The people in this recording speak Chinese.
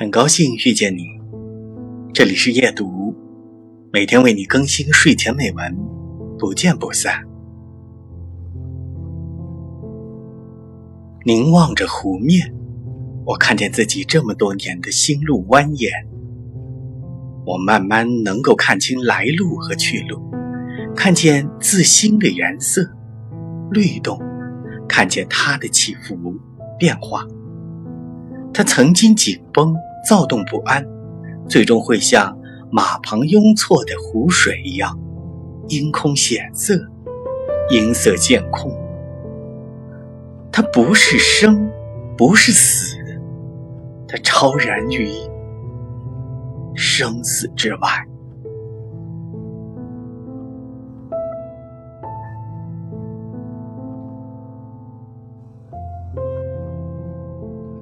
很高兴遇见你，这里是夜读，每天为你更新睡前美文，不见不散。凝望着湖面，我看见自己这么多年的心路蜿蜒，我慢慢能够看清来路和去路，看见自心的颜色、律动，看见它的起伏变化。它曾经紧绷。躁动不安，最终会像马旁拥错的湖水一样，阴空显色，音色渐空。它不是生，不是死，它超然于生死之外。